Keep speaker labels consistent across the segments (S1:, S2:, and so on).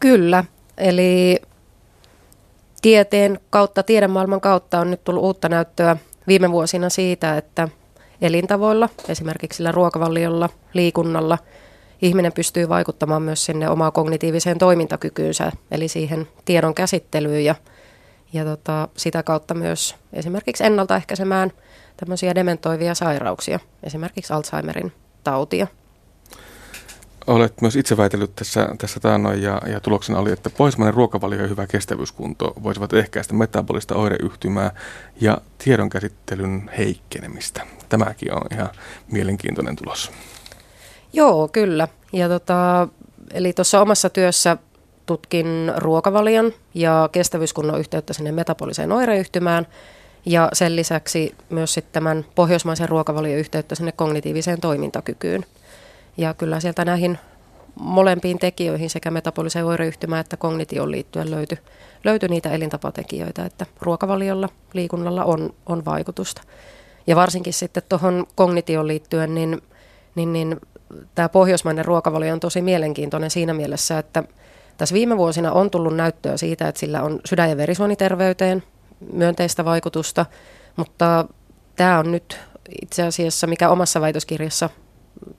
S1: Kyllä, eli tieteen kautta, tiedemaailman kautta on nyt tullut uutta näyttöä viime vuosina siitä, että elintavoilla, esimerkiksi sillä ruokavaliolla, liikunnalla, ihminen pystyy vaikuttamaan myös sinne omaa kognitiiviseen toimintakykyynsä, eli siihen tiedon käsittelyyn ja, ja tota, sitä kautta myös esimerkiksi ennaltaehkäisemään tämmöisiä dementoivia sairauksia, esimerkiksi Alzheimerin tautia.
S2: Olet myös itse väitellyt tässä, tässä taannoin ja, ja tuloksena oli, että pohjoismainen ruokavalio ja hyvä kestävyyskunto voisivat ehkäistä metabolista oireyhtymää ja tiedonkäsittelyn heikkenemistä. Tämäkin on ihan mielenkiintoinen tulos.
S1: Joo, kyllä. Ja tota, eli tuossa omassa työssä tutkin ruokavalion ja kestävyyskunnon yhteyttä sinne metaboliseen oireyhtymään ja sen lisäksi myös sitten tämän pohjoismaisen ruokavalion yhteyttä sinne kognitiiviseen toimintakykyyn. Ja kyllä sieltä näihin molempiin tekijöihin sekä metaboliseen oireyhtymään että kognitioon liittyen löytyi, löytyi niitä elintapatekijöitä, että ruokavaliolla, liikunnalla on, on vaikutusta. Ja varsinkin sitten tuohon kognitioon liittyen, niin, niin, niin tämä pohjoismainen ruokavalio on tosi mielenkiintoinen siinä mielessä, että tässä viime vuosina on tullut näyttöä siitä, että sillä on sydän- ja verisuoniterveyteen myönteistä vaikutusta, mutta tämä on nyt itse asiassa, mikä omassa väitöskirjassa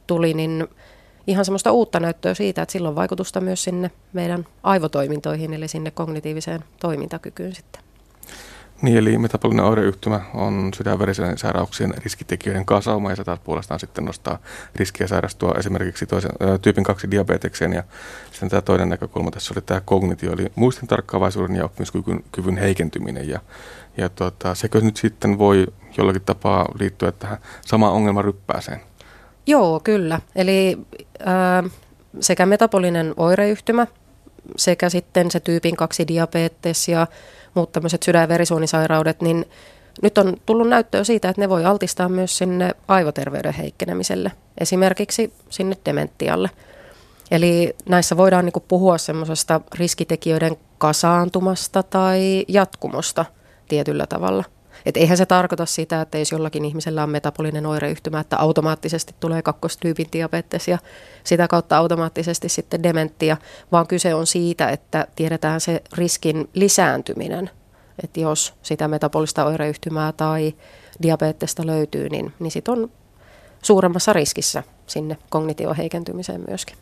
S1: tuli, niin ihan semmoista uutta näyttöä siitä, että sillä on vaikutusta myös sinne meidän aivotoimintoihin, eli sinne kognitiiviseen toimintakykyyn sitten.
S2: Niin, eli metabolinen oireyhtymä on sydänverisen sairauksien riskitekijöiden kasauma ja se taas puolestaan sitten nostaa riskiä sairastua esimerkiksi toisen, ä, tyypin 2 diabetekseen ja sitten tämä toinen näkökulma tässä oli tämä kognitio, eli muistin tarkkaavaisuuden ja oppimiskyvyn kyvyn heikentyminen ja, ja tota, sekö nyt sitten voi jollakin tapaa liittyä tähän samaan ongelmaryppääseen?
S1: Joo, kyllä. Eli äh, sekä metabolinen oireyhtymä sekä sitten se tyypin 2 diabetes ja muut tämmöiset sydän- ja verisuonisairaudet, niin nyt on tullut näyttöä siitä, että ne voi altistaa myös sinne aivoterveyden heikkenemiselle, esimerkiksi sinne dementialle. Eli näissä voidaan niin puhua semmoisesta riskitekijöiden kasaantumasta tai jatkumosta tietyllä tavalla. Et eihän se tarkoita sitä, että jos jollakin ihmisellä on metabolinen oireyhtymä, että automaattisesti tulee kakkostyypin diabetes ja sitä kautta automaattisesti sitten dementia, vaan kyse on siitä, että tiedetään se riskin lisääntyminen. Että jos sitä metabolista oireyhtymää tai diabetesta löytyy, niin, niin sit on suuremmassa riskissä sinne kognitioheikentymiseen myöskin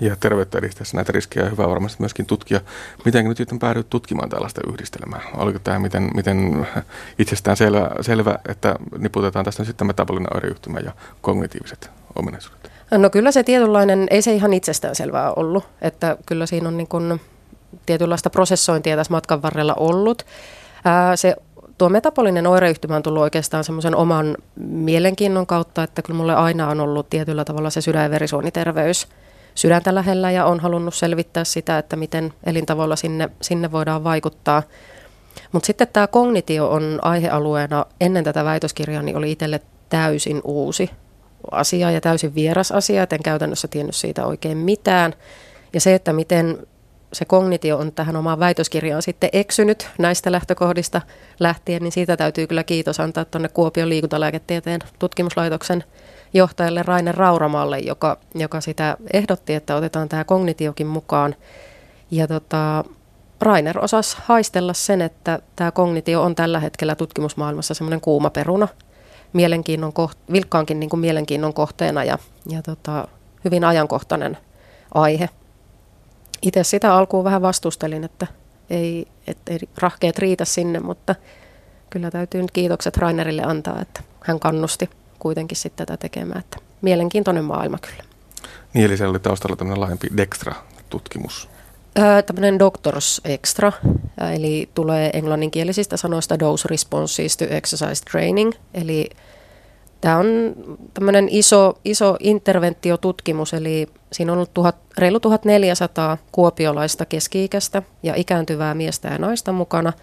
S2: ja terveyttä edistäessä näitä riskejä hyvä varmasti myöskin tutkia. Miten nyt sitten päädyit tutkimaan tällaista yhdistelmää? Oliko tämä miten, miten itsestään selvä, selvä, että niputetaan tästä sitten metabolinen oireyhtymä ja kognitiiviset ominaisuudet?
S1: No kyllä se tietynlainen, ei se ihan itsestään selvää ollut, että kyllä siinä on niin kuin tietynlaista prosessointia tässä matkan varrella ollut. Ää, se tuo metabolinen oireyhtymä on tullut oikeastaan semmoisen oman mielenkiinnon kautta, että kyllä mulle aina on ollut tietyllä tavalla se sydän- ja verisuoniterveys – sydäntä lähellä ja on halunnut selvittää sitä, että miten elintavoilla sinne, sinne voidaan vaikuttaa. Mutta sitten tämä kognitio on aihealueena ennen tätä väitöskirjaa, niin oli itselle täysin uusi asia ja täysin vieras asia, et en käytännössä tiennyt siitä oikein mitään. Ja se, että miten se kognitio on tähän omaan väitöskirjaan sitten eksynyt näistä lähtökohdista lähtien, niin siitä täytyy kyllä kiitos antaa tuonne Kuopion liikuntalääketieteen tutkimuslaitoksen johtajalle Rainer Rauramalle, joka, joka sitä ehdotti, että otetaan tämä kognitiokin mukaan. Ja tota, Rainer osasi haistella sen, että tämä kognitio on tällä hetkellä tutkimusmaailmassa semmoinen kuuma peruna, mielenkiinnon koht- vilkkaankin niin kuin mielenkiinnon kohteena ja, ja tota, hyvin ajankohtainen aihe. Itse sitä alkuun vähän vastustelin, että ei, et, ei rahkeet riitä sinne, mutta kyllä täytyy nyt kiitokset Rainerille antaa, että hän kannusti kuitenkin sitten tätä tekemään. Että mielenkiintoinen maailma kyllä.
S2: Niin, eli siellä oli taustalla tämmöinen laajempi Dextra-tutkimus.
S1: Öö, tämmöinen Doctors Extra, eli tulee englanninkielisistä sanoista Dose Responses to Exercise Training, eli Tämä on tämmöinen iso, iso interventiotutkimus, eli siinä on ollut tuhat, reilu 1400 kuopiolaista keski-ikäistä ja ikääntyvää miestä ja naista mukana –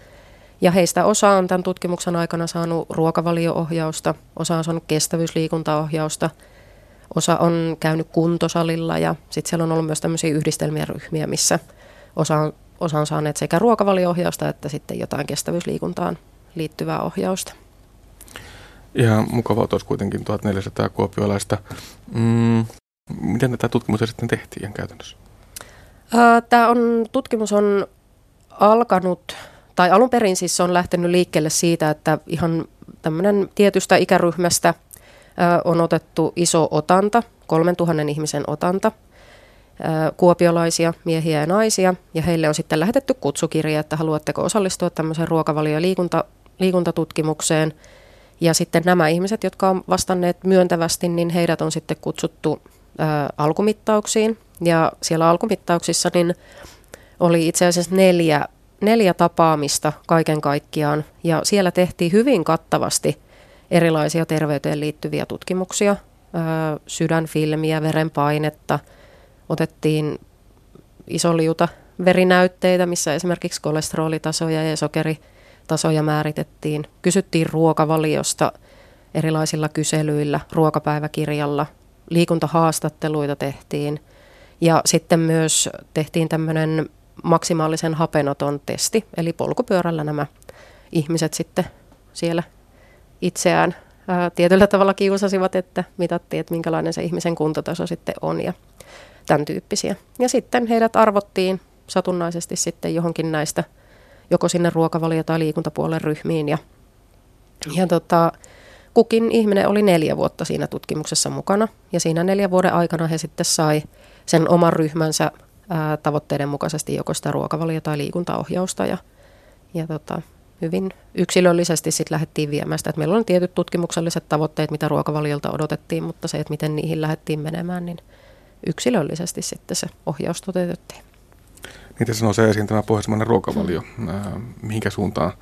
S1: ja heistä osa on tämän tutkimuksen aikana saanut ruokavalioohjausta, osa on saanut kestävyysliikuntaohjausta, osa on käynyt kuntosalilla ja sitten siellä on ollut myös tämmöisiä yhdistelmiä ryhmiä, missä osa on, osa on saaneet sekä ruokavalioohjausta että sitten jotain kestävyysliikuntaan liittyvää ohjausta.
S2: Ihan mukava tuossa kuitenkin 1400 kuopiolaista. Mm, miten tätä tutkimusta sitten tehtiin käytännössä?
S1: Tämä on, tutkimus on alkanut, tai alun perin siis on lähtenyt liikkeelle siitä, että ihan tämmöinen tietystä ikäryhmästä on otettu iso otanta, 3000 ihmisen otanta, kuopiolaisia miehiä ja naisia, ja heille on sitten lähetetty kutsukirja, että haluatteko osallistua tämmöiseen ruokavalio- ja liikunta, liikuntatutkimukseen. Ja sitten nämä ihmiset, jotka on vastanneet myöntävästi, niin heidät on sitten kutsuttu alkumittauksiin. Ja siellä alkumittauksissa niin oli itse asiassa neljä, neljä tapaamista kaiken kaikkiaan. Ja siellä tehtiin hyvin kattavasti erilaisia terveyteen liittyviä tutkimuksia, sydänfilmiä, verenpainetta, otettiin isoliuta verinäytteitä, missä esimerkiksi kolesterolitasoja ja sokeritasoja määritettiin. Kysyttiin ruokavaliosta erilaisilla kyselyillä, ruokapäiväkirjalla, liikuntahaastatteluita tehtiin ja sitten myös tehtiin tämmöinen maksimaalisen hapenoton testi, eli polkupyörällä nämä ihmiset sitten siellä itseään ää, tietyllä tavalla kiusasivat, että mitattiin, että minkälainen se ihmisen kuntotaso sitten on ja tämän tyyppisiä. Ja sitten heidät arvottiin satunnaisesti sitten johonkin näistä, joko sinne ruokavalio- tai liikuntapuolen ryhmiin. Ja, ja tota, kukin ihminen oli neljä vuotta siinä tutkimuksessa mukana. Ja siinä neljän vuoden aikana he sitten sai sen oman ryhmänsä tavoitteiden mukaisesti joko sitä ruokavalio- tai liikuntaohjausta ja, ja tota, hyvin yksilöllisesti sitten lähdettiin viemään sitä. Että meillä on tietyt tutkimukselliset tavoitteet, mitä ruokavaliolta odotettiin, mutta se, että miten niihin lähdettiin menemään, niin yksilöllisesti sitten se ohjaus toteutettiin.
S2: Niin tässä nousee esiin tämä pohjoismainen ruokavalio. Mihinkä suuntaan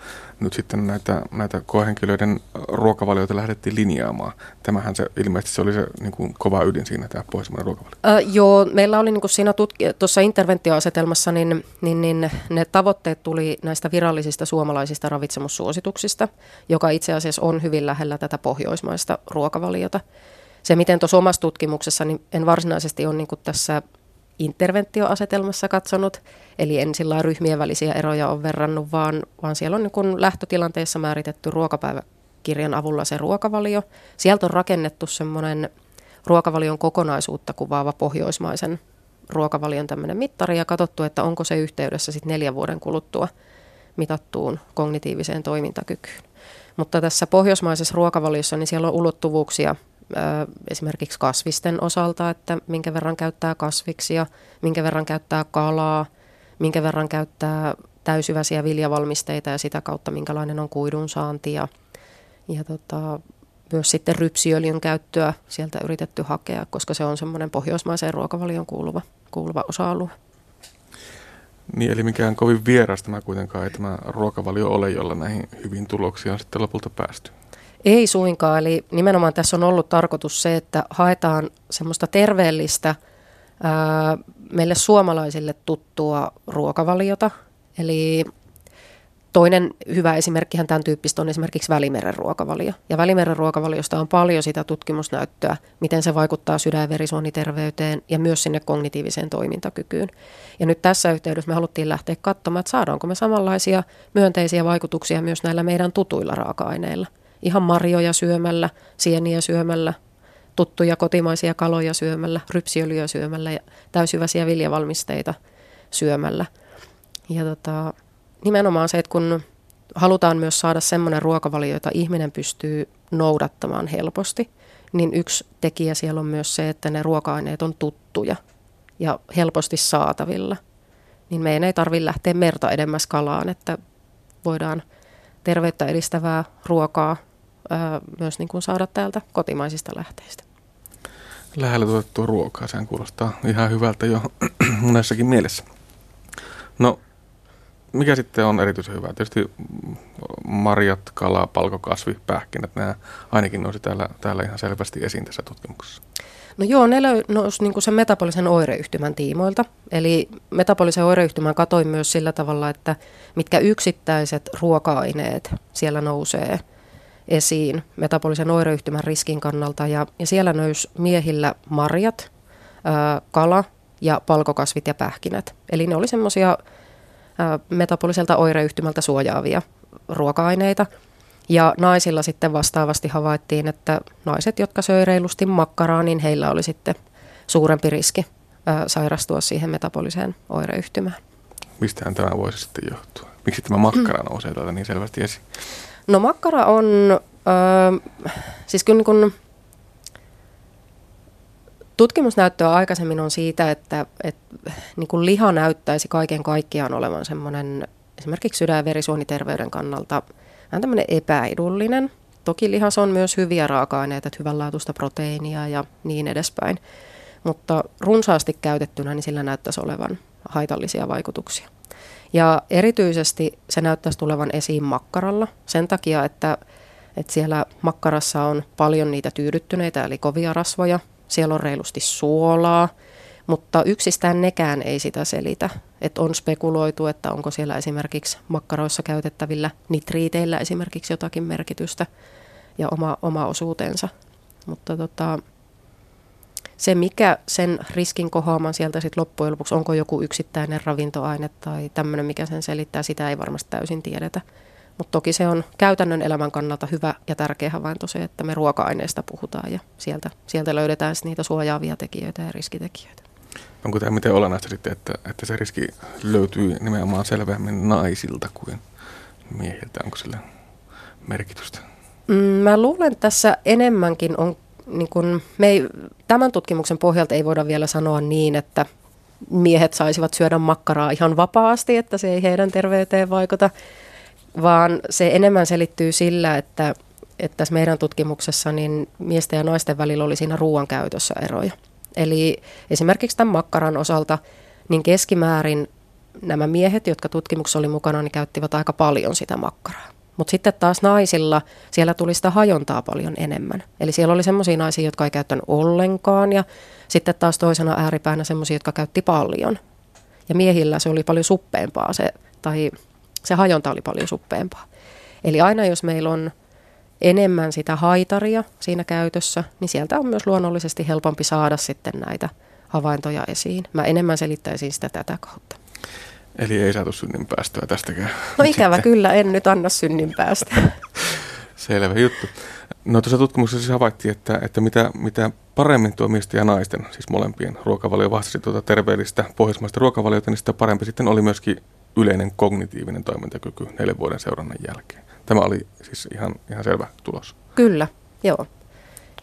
S2: nyt sitten näitä, näitä koehenkilöiden ruokavalioita lähdettiin linjaamaan? Tämähän se ilmeisesti se oli se niin kuin kova ydin siinä, tämä pohjoismainen ruokavalio.
S1: Äh, joo, meillä oli niin kuin siinä tutki- tuossa interventioasetelmassa, niin, niin, niin ne tavoitteet tuli näistä virallisista suomalaisista ravitsemussuosituksista, joka itse asiassa on hyvin lähellä tätä pohjoismaista ruokavaliota. Se, miten tuossa omassa tutkimuksessa, niin en varsinaisesti ole niin tässä interventioasetelmassa katsonut, eli en sillä ryhmien välisiä eroja ole verrannut, vaan, vaan siellä on niin lähtötilanteessa määritetty ruokapäiväkirjan avulla se ruokavalio. Sieltä on rakennettu semmoinen ruokavalion kokonaisuutta kuvaava pohjoismaisen ruokavalion tämmöinen mittari ja katsottu, että onko se yhteydessä sitten neljän vuoden kuluttua mitattuun kognitiiviseen toimintakykyyn. Mutta tässä pohjoismaisessa ruokavaliossa niin siellä on ulottuvuuksia – esimerkiksi kasvisten osalta, että minkä verran käyttää kasviksia, minkä verran käyttää kalaa, minkä verran käyttää täysyväisiä viljavalmisteita ja sitä kautta minkälainen on kuidun saanti ja, ja tota, myös sitten rypsiöljyn käyttöä sieltä yritetty hakea, koska se on semmoinen pohjoismaiseen ruokavalion kuuluva, kuuluva osa-alue.
S2: Niin, eli mikään kovin vieras tämä kuitenkaan ei tämä ruokavalio ole, jolla näihin hyvin tuloksiin on sitten lopulta päästy.
S1: Ei suinkaan, eli nimenomaan tässä on ollut tarkoitus se, että haetaan semmoista terveellistä, ää, meille suomalaisille tuttua ruokavaliota. Eli toinen hyvä esimerkkihän tämän tyyppistä on esimerkiksi Välimeren ruokavalio. Ja Välimeren ruokavaliosta on paljon sitä tutkimusnäyttöä, miten se vaikuttaa sydän- ja verisuoniterveyteen ja myös sinne kognitiiviseen toimintakykyyn. Ja nyt tässä yhteydessä me haluttiin lähteä katsomaan, että saadaanko me samanlaisia myönteisiä vaikutuksia myös näillä meidän tutuilla raaka-aineilla – ihan marjoja syömällä, sieniä syömällä, tuttuja kotimaisia kaloja syömällä, rypsiöljyä syömällä ja täysyväisiä viljavalmisteita syömällä. Ja tota, nimenomaan se, että kun halutaan myös saada semmoinen ruokavalio, jota ihminen pystyy noudattamaan helposti, niin yksi tekijä siellä on myös se, että ne ruoka-aineet on tuttuja ja helposti saatavilla. Niin meidän ei tarvitse lähteä merta edemmäs kalaan, että voidaan terveyttä edistävää ruokaa myös niin kuin saada täältä kotimaisista lähteistä.
S2: Lähellä tuotettua ruokaa, sehän kuulostaa ihan hyvältä jo monessakin mielessä. No, mikä sitten on erityisen hyvä? Tietysti marjat, kala, palkokasvi, pähkinät, nämä ainakin nousi täällä, täällä ihan selvästi esiin tässä tutkimuksessa.
S1: No joo, ne nousi niin sen metabolisen oireyhtymän tiimoilta. Eli metabolisen oireyhtymän katoin myös sillä tavalla, että mitkä yksittäiset ruoka-aineet siellä nousee – esiin metabolisen oireyhtymän riskin kannalta. Ja, ja siellä nousi miehillä marjat, ää, kala ja palkokasvit ja pähkinät. Eli ne oli semmoisia metaboliselta oireyhtymältä suojaavia ruoka-aineita. Ja naisilla sitten vastaavasti havaittiin, että naiset, jotka söi reilusti makkaraa, niin heillä oli sitten suurempi riski sairastua siihen metaboliseen oireyhtymään.
S2: Mistähän tämä voisi sitten johtua? Miksi tämä makkara nousee täältä niin selvästi esiin?
S1: No makkara on, äh, siis kyllä niin kun, tutkimusnäyttöä aikaisemmin on siitä, että, että niin kuin liha näyttäisi kaiken kaikkiaan olevan semmoinen esimerkiksi sydän- ja verisuoniterveyden kannalta vähän tämmöinen epäedullinen. Toki lihas on myös hyviä raaka-aineita, että hyvänlaatuista proteiinia ja niin edespäin. Mutta runsaasti käytettynä niin sillä näyttäisi olevan haitallisia vaikutuksia. Ja erityisesti se näyttäisi tulevan esiin makkaralla sen takia, että, että siellä makkarassa on paljon niitä tyydyttyneitä eli kovia rasvoja. Siellä on reilusti suolaa, mutta yksistään nekään ei sitä selitä. Että on spekuloitu, että onko siellä esimerkiksi makkaroissa käytettävillä nitriiteillä esimerkiksi jotakin merkitystä ja oma, oma osuutensa. Mutta tota, se, mikä sen riskin kohoaman sieltä sitten loppujen lopuksi, onko joku yksittäinen ravintoaine tai tämmöinen, mikä sen selittää, sitä ei varmasti täysin tiedetä. Mutta toki se on käytännön elämän kannalta hyvä ja tärkeä havainto se, että me ruoka-aineista puhutaan ja sieltä, sieltä löydetään niitä suojaavia tekijöitä ja riskitekijöitä.
S2: Onko tämä miten olennaista sitten, että, että se riski löytyy nimenomaan selvemmin naisilta kuin miehiltä? Onko sillä merkitystä?
S1: Mm, mä luulen, että tässä enemmänkin on niin kun, me ei, tämän tutkimuksen pohjalta ei voida vielä sanoa niin, että miehet saisivat syödä makkaraa ihan vapaasti, että se ei heidän terveyteen vaikuta, vaan se enemmän selittyy sillä, että, että tässä meidän tutkimuksessa niin miesten ja naisten välillä oli siinä ruoan käytössä eroja. Eli esimerkiksi tämän makkaran osalta niin keskimäärin nämä miehet, jotka tutkimuksessa oli mukana, niin käyttivät aika paljon sitä makkaraa. Mutta sitten taas naisilla siellä tuli sitä hajontaa paljon enemmän. Eli siellä oli semmoisia naisia, jotka ei käyttänyt ollenkaan ja sitten taas toisena ääripäänä semmoisia, jotka käytti paljon. Ja miehillä se oli paljon suppeempaa se, tai se hajonta oli paljon suppeempaa. Eli aina jos meillä on enemmän sitä haitaria siinä käytössä, niin sieltä on myös luonnollisesti helpompi saada sitten näitä havaintoja esiin. Mä enemmän selittäisin sitä tätä kautta.
S2: Eli ei saatu synninpäästöä tästäkään.
S1: No ikävä Sitten. kyllä, en nyt anna synninpäästöä.
S2: Selvä juttu. No tuossa tutkimuksessa siis havaittiin, että, että mitä, mitä paremmin tuo miesten ja naisten, siis molempien ruokavalio vastasi tuota terveellistä pohjoismaista ruokavaliota, niin sitä parempi sitten oli myöskin yleinen kognitiivinen toimintakyky neljän vuoden seurannan jälkeen. Tämä oli siis ihan, ihan selvä tulos.
S1: Kyllä, joo.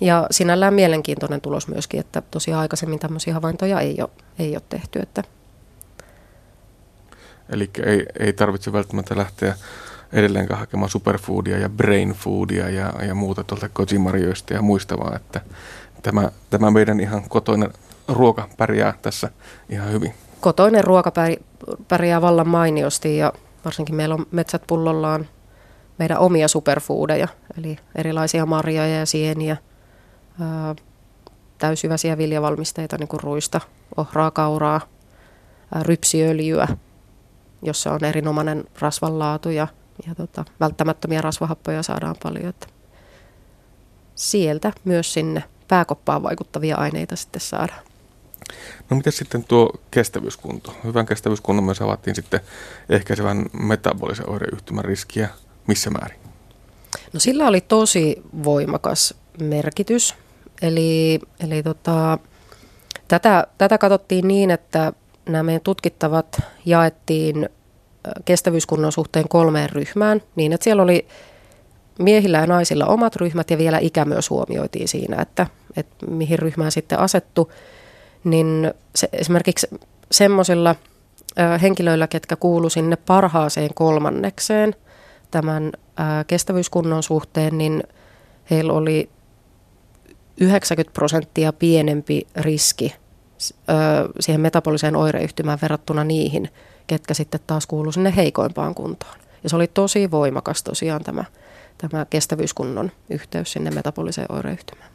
S1: Ja sinällään mielenkiintoinen tulos myöskin, että tosiaan aikaisemmin tämmöisiä havaintoja ei ole, ei ole tehty, että
S2: Eli ei, ei tarvitse välttämättä lähteä edelleenkään hakemaan superfoodia ja brain foodia ja, ja muuta tuolta kojimarjoista ja muista, vaan että tämä, tämä meidän ihan kotoinen ruoka pärjää tässä ihan hyvin.
S1: Kotoinen ruoka pärjää vallan mainiosti ja varsinkin meillä on metsät pullollaan meidän omia superfoodeja, eli erilaisia marjoja ja sieniä, täysyväisiä viljavalmisteita, niin kuin ruista, ohraa, kauraa, rypsiöljyä, jossa on erinomainen rasvanlaatu ja, ja tota, välttämättömiä rasvahappoja saadaan paljon. Että sieltä myös sinne pääkoppaan vaikuttavia aineita sitten saadaan.
S2: No miten sitten tuo kestävyyskunto? Hyvän kestävyyskunnon myös avattiin sitten ehkäisevän metabolisen oireyhtymän riskiä. Missä määrin?
S1: No sillä oli tosi voimakas merkitys. Eli, eli tota, tätä, tätä katsottiin niin, että nämä meidän tutkittavat jaettiin kestävyyskunnon suhteen kolmeen ryhmään, niin että siellä oli miehillä ja naisilla omat ryhmät ja vielä ikä myös huomioitiin siinä, että, että mihin ryhmään sitten asettu. Niin se, esimerkiksi semmoisilla henkilöillä, ketkä kuulu sinne parhaaseen kolmannekseen tämän kestävyyskunnon suhteen, niin heillä oli 90 prosenttia pienempi riski siihen metaboliseen oireyhtymään verrattuna niihin, ketkä sitten taas kuuluu sinne heikoimpaan kuntoon. Ja se oli tosi voimakas tosiaan tämä, tämä kestävyyskunnon yhteys sinne metaboliseen oireyhtymään.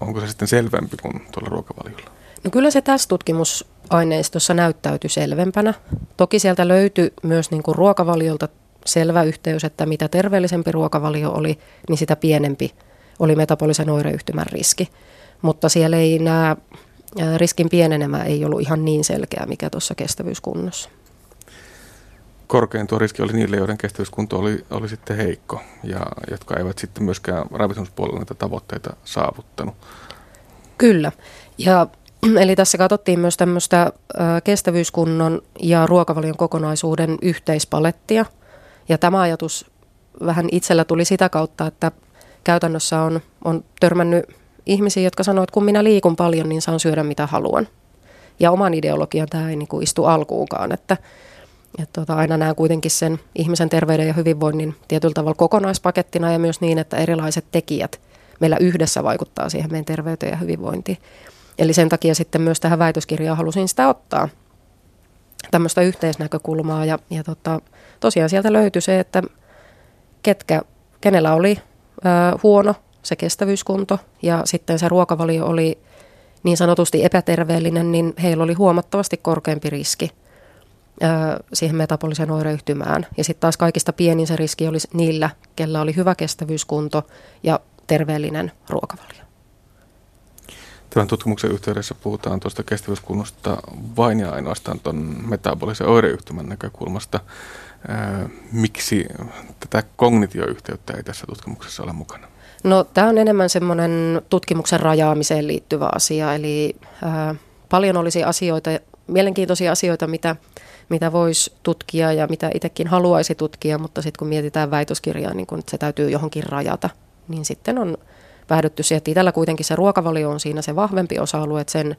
S2: Onko se sitten selvempi kuin tuolla ruokavaliolla?
S1: No kyllä se tässä tutkimusaineistossa näyttäytyi selvempänä. Toki sieltä löytyi myös niin kuin ruokavaliolta selvä yhteys, että mitä terveellisempi ruokavalio oli, niin sitä pienempi oli metabolisen oireyhtymän riski. Mutta siellä ei nämä riskin pienenemä ei ollut ihan niin selkeä, mikä tuossa kestävyyskunnossa.
S2: Korkein tuo riski oli niille, joiden kestävyyskunto oli, oli sitten heikko ja jotka eivät sitten myöskään ravitsemuspuolella näitä tavoitteita saavuttanut.
S1: Kyllä. Ja Eli tässä katsottiin myös tämmöistä kestävyyskunnon ja ruokavalion kokonaisuuden yhteispalettia. Ja tämä ajatus vähän itsellä tuli sitä kautta, että käytännössä on, on törmännyt ihmisiä, jotka sanoo, että kun minä liikun paljon, niin saan syödä mitä haluan. Ja oman ideologian tämä ei niin kuin istu alkuunkaan, että, että tuota, aina näen kuitenkin sen ihmisen terveyden ja hyvinvoinnin tietyllä tavalla kokonaispakettina ja myös niin, että erilaiset tekijät meillä yhdessä vaikuttaa siihen meidän terveyteen ja hyvinvointiin. Eli sen takia sitten myös tähän väitöskirjaan halusin sitä ottaa tämmöistä yhteisnäkökulmaa ja, ja tota, tosiaan sieltä löytyi se, että ketkä, kenellä oli ö, huono se kestävyyskunto ja sitten se ruokavalio oli niin sanotusti epäterveellinen, niin heillä oli huomattavasti korkeampi riski siihen metaboliseen oireyhtymään. Ja sitten taas kaikista pienin se riski oli niillä, kellä oli hyvä kestävyyskunto ja terveellinen ruokavalio.
S2: Tämän tutkimuksen yhteydessä puhutaan tuosta kestävyyskunnosta vain ja ainoastaan tuon metabolisen oireyhtymän näkökulmasta. Miksi tätä kognitioyhteyttä ei tässä tutkimuksessa ole mukana?
S1: No tämä on enemmän semmoinen tutkimuksen rajaamiseen liittyvä asia, eli ää, paljon olisi asioita, mielenkiintoisia asioita, mitä, mitä voisi tutkia ja mitä itsekin haluaisi tutkia, mutta sitten kun mietitään väitöskirjaa, niin kun se täytyy johonkin rajata, niin sitten on päädytty siihen, että itsellä kuitenkin se ruokavalio on siinä se vahvempi osa-alue, että sen,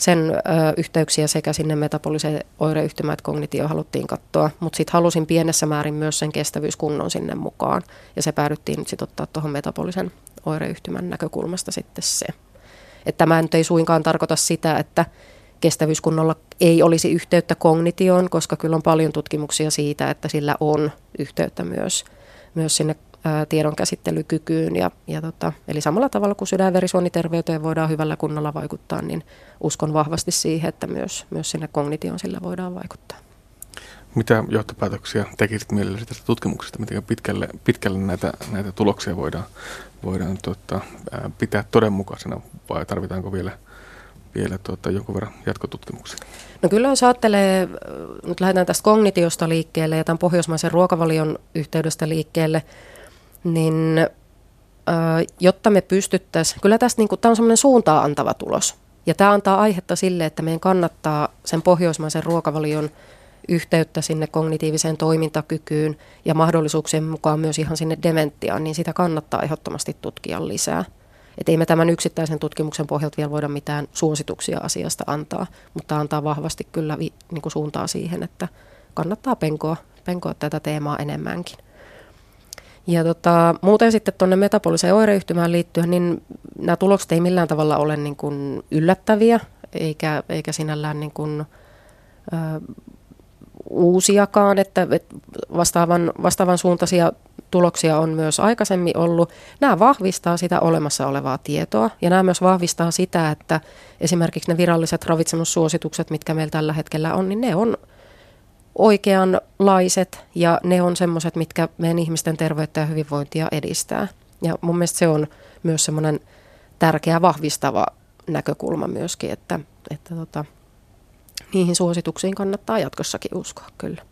S1: sen ö, yhteyksiä sekä sinne metaboliseen oireyhtymään että kognitio haluttiin katsoa, mutta sitten halusin pienessä määrin myös sen kestävyyskunnon sinne mukaan, ja se päädyttiin nyt sitten ottaa tuohon metabolisen oireyhtymän näkökulmasta sitten se. Että tämä nyt ei suinkaan tarkoita sitä, että kestävyyskunnolla ei olisi yhteyttä kognitioon, koska kyllä on paljon tutkimuksia siitä, että sillä on yhteyttä myös, myös sinne tiedon käsittelykykyyn. Ja, ja tota, eli samalla tavalla kuin sydänverisuoniterveyteen voidaan hyvällä kunnolla vaikuttaa, niin uskon vahvasti siihen, että myös, myös sinne kognitioon sillä voidaan vaikuttaa.
S2: Mitä johtopäätöksiä tekisit mielelläsi tästä tutkimuksesta? Miten pitkälle, pitkälle näitä, näitä tuloksia voidaan, voidaan tuota, pitää todenmukaisena vai tarvitaanko vielä, vielä tuota, jonkun verran jatkotutkimuksia?
S1: No kyllä jos ajattelee, nyt lähdetään tästä kognitiosta liikkeelle ja tämän pohjoismaisen ruokavalion yhteydestä liikkeelle, niin jotta me pystyttäisiin, kyllä tästä niin tämä on semmoinen suuntaa antava tulos. Ja tämä antaa aihetta sille, että meidän kannattaa sen pohjoismaisen ruokavalion yhteyttä sinne kognitiiviseen toimintakykyyn ja mahdollisuuksien mukaan myös ihan sinne dementiaan, niin sitä kannattaa ehdottomasti tutkia lisää. Että ei me tämän yksittäisen tutkimuksen pohjalta vielä voida mitään suosituksia asiasta antaa, mutta antaa vahvasti kyllä vi, niin kuin suuntaa siihen, että kannattaa penkoa, penkoa tätä teemaa enemmänkin. Ja tota, muuten sitten tuonne metaboliseen oireyhtymään liittyen, niin nämä tulokset ei millään tavalla ole niin kuin yllättäviä, eikä, eikä sinällään niin kuin, ö, uusiakaan, että vastaavan, vastaavan suuntaisia tuloksia on myös aikaisemmin ollut. Nämä vahvistaa sitä olemassa olevaa tietoa ja nämä myös vahvistaa sitä, että esimerkiksi ne viralliset ravitsemussuositukset, mitkä meillä tällä hetkellä on, niin ne on oikeanlaiset ja ne on semmoiset, mitkä meidän ihmisten terveyttä ja hyvinvointia edistää. Ja mun mielestä se on myös semmoinen tärkeä vahvistava näkökulma myöskin, että, että tota, niihin suosituksiin kannattaa jatkossakin uskoa kyllä.